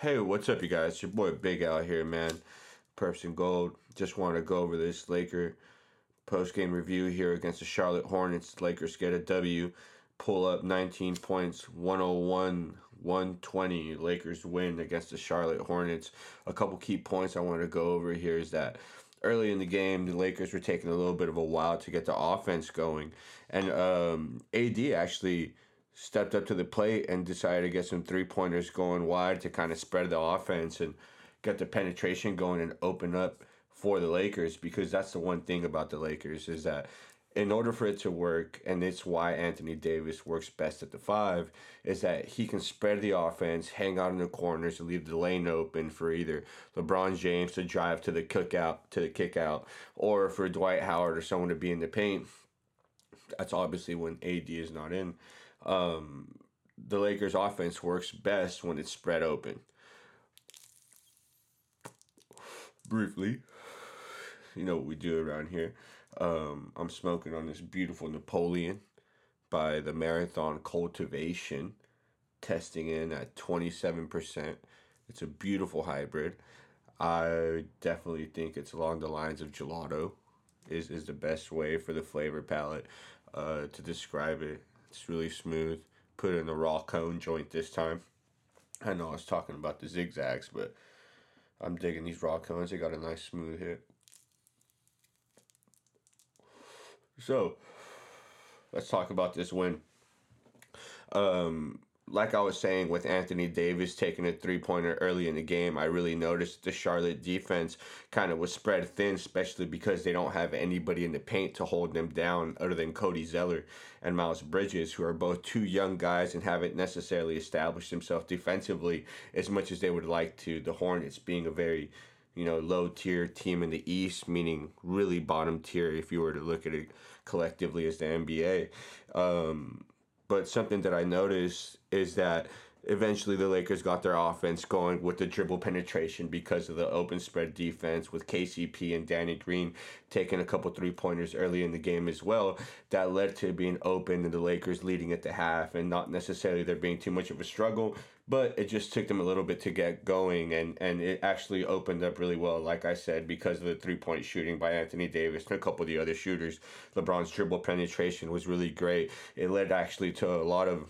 Hey, what's up, you guys? Your boy Big Al here, man. Perps and Gold. Just want to go over this Laker post game review here against the Charlotte Hornets. Lakers get a W, pull up 19 points, 101 120. Lakers win against the Charlotte Hornets. A couple key points I want to go over here is that early in the game, the Lakers were taking a little bit of a while to get the offense going. And um, AD actually stepped up to the plate and decided to get some three pointers going wide to kind of spread the offense and get the penetration going and open up for the Lakers because that's the one thing about the Lakers is that in order for it to work, and it's why Anthony Davis works best at the five, is that he can spread the offense, hang out in the corners, and leave the lane open for either LeBron James to drive to the cookout to the kick out, or for Dwight Howard or someone to be in the paint. That's obviously when AD is not in. Um, the Lakers' offense works best when it's spread open. Briefly, you know what we do around here. Um, I'm smoking on this beautiful Napoleon by the Marathon Cultivation, testing in at 27%. It's a beautiful hybrid. I definitely think it's along the lines of gelato is, is the best way for the flavor palette uh, to describe it. It's really smooth. Put in the raw cone joint this time. I know I was talking about the zigzags, but I'm digging these raw cones. They got a nice smooth hit. So, let's talk about this win. Um, like I was saying with Anthony Davis taking a three pointer early in the game, I really noticed the Charlotte defense kind of was spread thin, especially because they don't have anybody in the paint to hold them down other than Cody Zeller and Miles Bridges, who are both two young guys and haven't necessarily established themselves defensively as much as they would like to. The Hornets being a very you know, low tier team in the East, meaning really bottom tier if you were to look at it collectively as the NBA. Um, but something that I noticed is that eventually the Lakers got their offense going with the dribble penetration because of the open spread defense with KCP and Danny Green taking a couple three pointers early in the game as well. That led to being open and the Lakers leading at the half and not necessarily there being too much of a struggle, but it just took them a little bit to get going and, and it actually opened up really well, like I said, because of the three point shooting by Anthony Davis and a couple of the other shooters. LeBron's dribble penetration was really great. It led actually to a lot of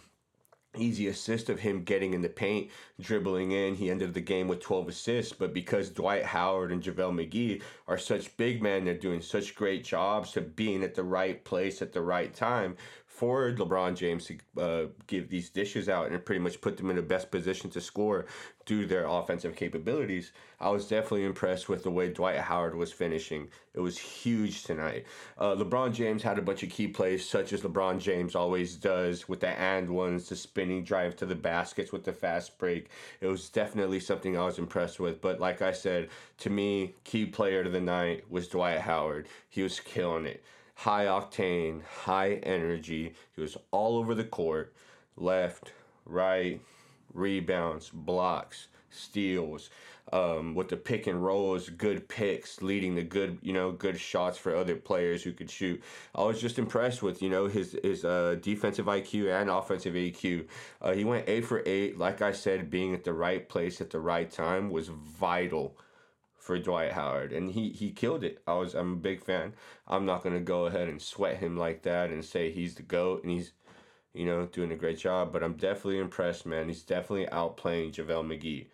easy assist of him getting in the paint, dribbling in. He ended the game with 12 assists, but because Dwight Howard and JaVale McGee are such big men, they're doing such great jobs to being at the right place at the right time for LeBron James to uh, give these dishes out and pretty much put them in the best position to score due to their offensive capabilities. I was definitely impressed with the way Dwight Howard was finishing. It was huge tonight. Uh, LeBron James had a bunch of key plays, such as LeBron James always does with the and ones, the spinning drive to the baskets with the fast break. It was definitely something I was impressed with. But like I said, to me, key player of the night was Dwight Howard. He was killing it high octane, high energy. He was all over the court, left, right, rebounds, blocks, steals, um, with the pick and rolls, good picks, leading the good, you know, good shots for other players who could shoot. I was just impressed with, you know, his his uh, defensive IQ and offensive EQ. Uh, he went eight for eight. Like I said, being at the right place at the right time was vital for Dwight Howard, and he he killed it. I was I'm a big fan. I'm not gonna go ahead and sweat him like that and say he's the goat and he's, you know, doing a great job. But I'm definitely impressed, man. He's definitely outplaying JaVale McGee.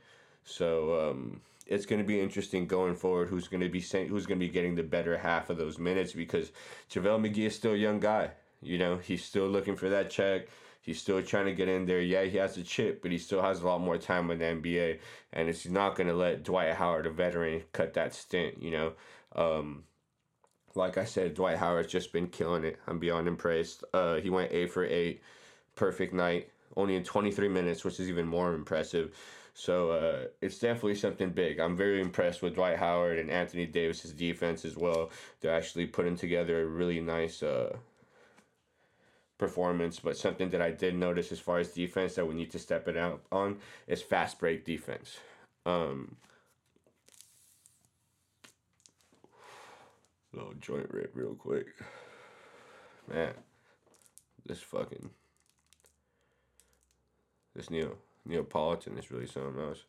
So um, it's gonna be interesting going forward. Who's gonna be saying who's gonna be getting the better half of those minutes because JaVale McGee is still a young guy. You know, he's still looking for that check. He's still trying to get in there. Yeah, he has a chip, but he still has a lot more time in the NBA. And it's not going to let Dwight Howard, a veteran, cut that stint, you know. Um, like I said, Dwight Howard's just been killing it. I'm beyond impressed. Uh, he went 8 for 8. Perfect night. Only in 23 minutes, which is even more impressive. So uh, it's definitely something big. I'm very impressed with Dwight Howard and Anthony Davis's defense as well. They're actually putting together a really nice uh, performance, but something that I did notice as far as defense that we need to step it out on is fast break defense. Um, little joint rip real quick. Man, this fucking this Neo Neapolitan is really something else.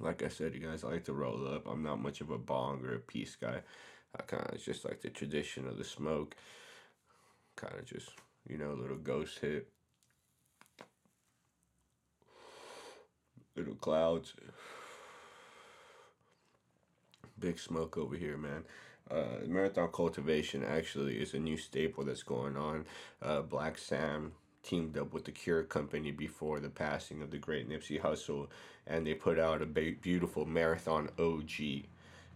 Like I said, you guys, I like to roll up. I'm not much of a bong or a piece guy. I kind of just like the tradition of the smoke. Kind of just, you know, little ghost hit. Little clouds. Big smoke over here, man. Uh, marathon cultivation actually is a new staple that's going on. Uh, Blacc Sam teamed up with the Cure Company before the passing of the great Nipsey Hussle, and they put out a beautiful marathon OG,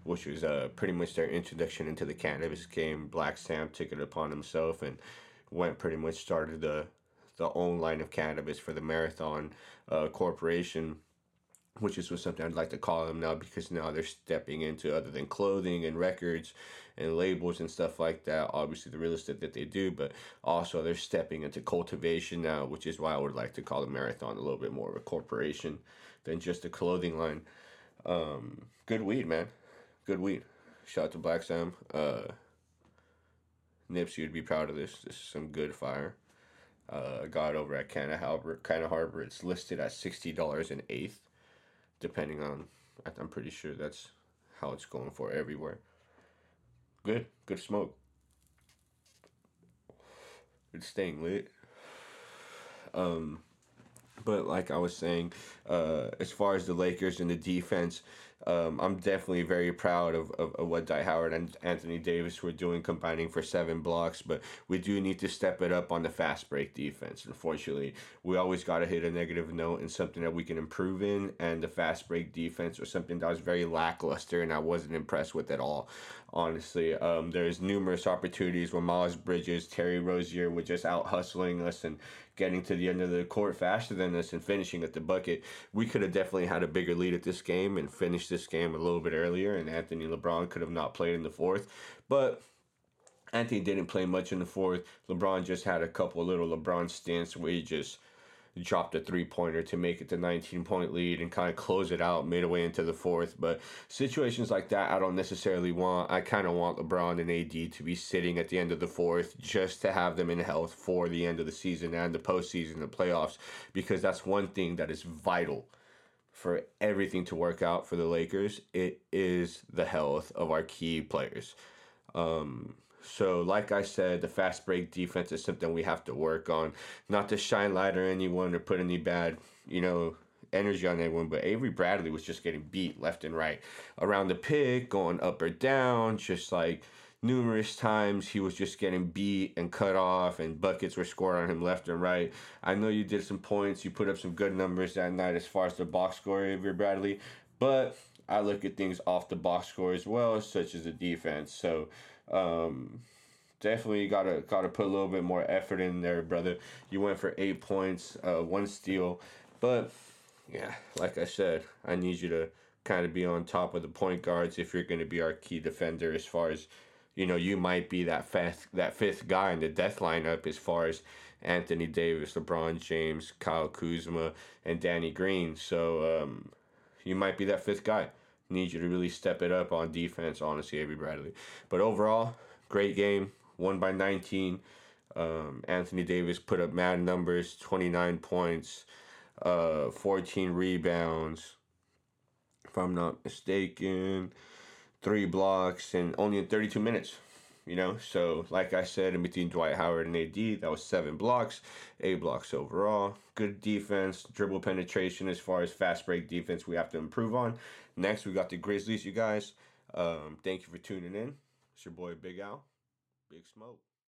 which was uh, pretty much their introduction into the cannabis game. Blacc Sam took it upon himself and went pretty much started the the own line of cannabis for the Marathon uh, Corporation which is what something I'd like to call them now because now they're stepping into other than clothing and records and labels and stuff like that. Obviously, the real estate that they do, but also they're stepping into cultivation now, which is why I would like to call the marathon a little bit more of a corporation than just a clothing line. Um, good weed, man. Good weed. Shout out to Blacc Sam. Uh, Nipsey would be proud of this. This is some good fire. Uh, got over at Canna Harbor. Canna Harbor. It's listed at sixty dollars an eighth depending on. I'm pretty sure that's how it's going for everywhere. Good, good smoke. It's staying lit. Um, but like I was saying, uh, as far as the Lakers and the defense, um, I'm definitely very proud of, of, of, what Dwight Howard and Anthony Davis were doing, combining for seven blocks. But we do need to step it up on the fast break defense. Unfortunately, we always got to hit a negative note and something that we can improve in. And the fast break defense was something that was very lackluster, and I wasn't impressed with at all. Honestly, um, there's numerous opportunities where Miles Bridges, Terry Rozier were just out hustling us and getting to the end of the court faster than us and finishing at the bucket. We could have definitely had a bigger lead at this game and finished this game a little bit earlier, and Anthony LeBron could have not played in the fourth. But Anthony didn't play much in the fourth. LeBron just had a couple little LeBron stints where he just dropped a three pointer to make it the 19 point lead and kind of close it out midway into the fourth. But situations like that, I don't necessarily want. I kind of want LeBron and AD to be sitting at the end of the fourth just to have them in health for the end of the season and the postseason, the playoffs, because that's one thing that is vital for everything to work out for the Lakers. It is the health of our key players. Um, so, like I said, the fast break defense is something we have to work on. Not to shine light on anyone or put any bad, you know, energy on anyone, but Avery Bradley was just getting beat left and right around the pick, going up or down, just like numerous times he was just getting beat and cut off and buckets were scored on him left and right. I know you did some points, you put up some good numbers that night as far as the box score, Avery Bradley, but I look at things off the box score as well, such as the defense. So um, definitely gotta gotta put a little bit more effort in there, brother. You went for eight points, uh, one steal, but yeah, like I said, I need you to kind of be on top of the point guards if you're going to be our key defender. As far as you know, you might be that fifth that fifth guy in the death lineup as far as Anthony Davis, LeBron James, Kyle Kuzma, and Danny Green. So um, you might be that fifth guy need you to really step it up on defense, honestly, Avery Bradley. But overall, great game. Won by 19. Um, Anthony Davis put up mad numbers 29 points, uh, 14 rebounds, if I'm not mistaken, three blocks, and only in 32 minutes. You know, so like I said, in between Dwight Howard and AD, that was seven blocks, eight blocks overall. Good defense, dribble penetration as far as fast break defense, we have to improve on. Next, we got the Grizzlies, you guys. Um, thank you for tuning in. It's your boy Big Al. Big Smoke.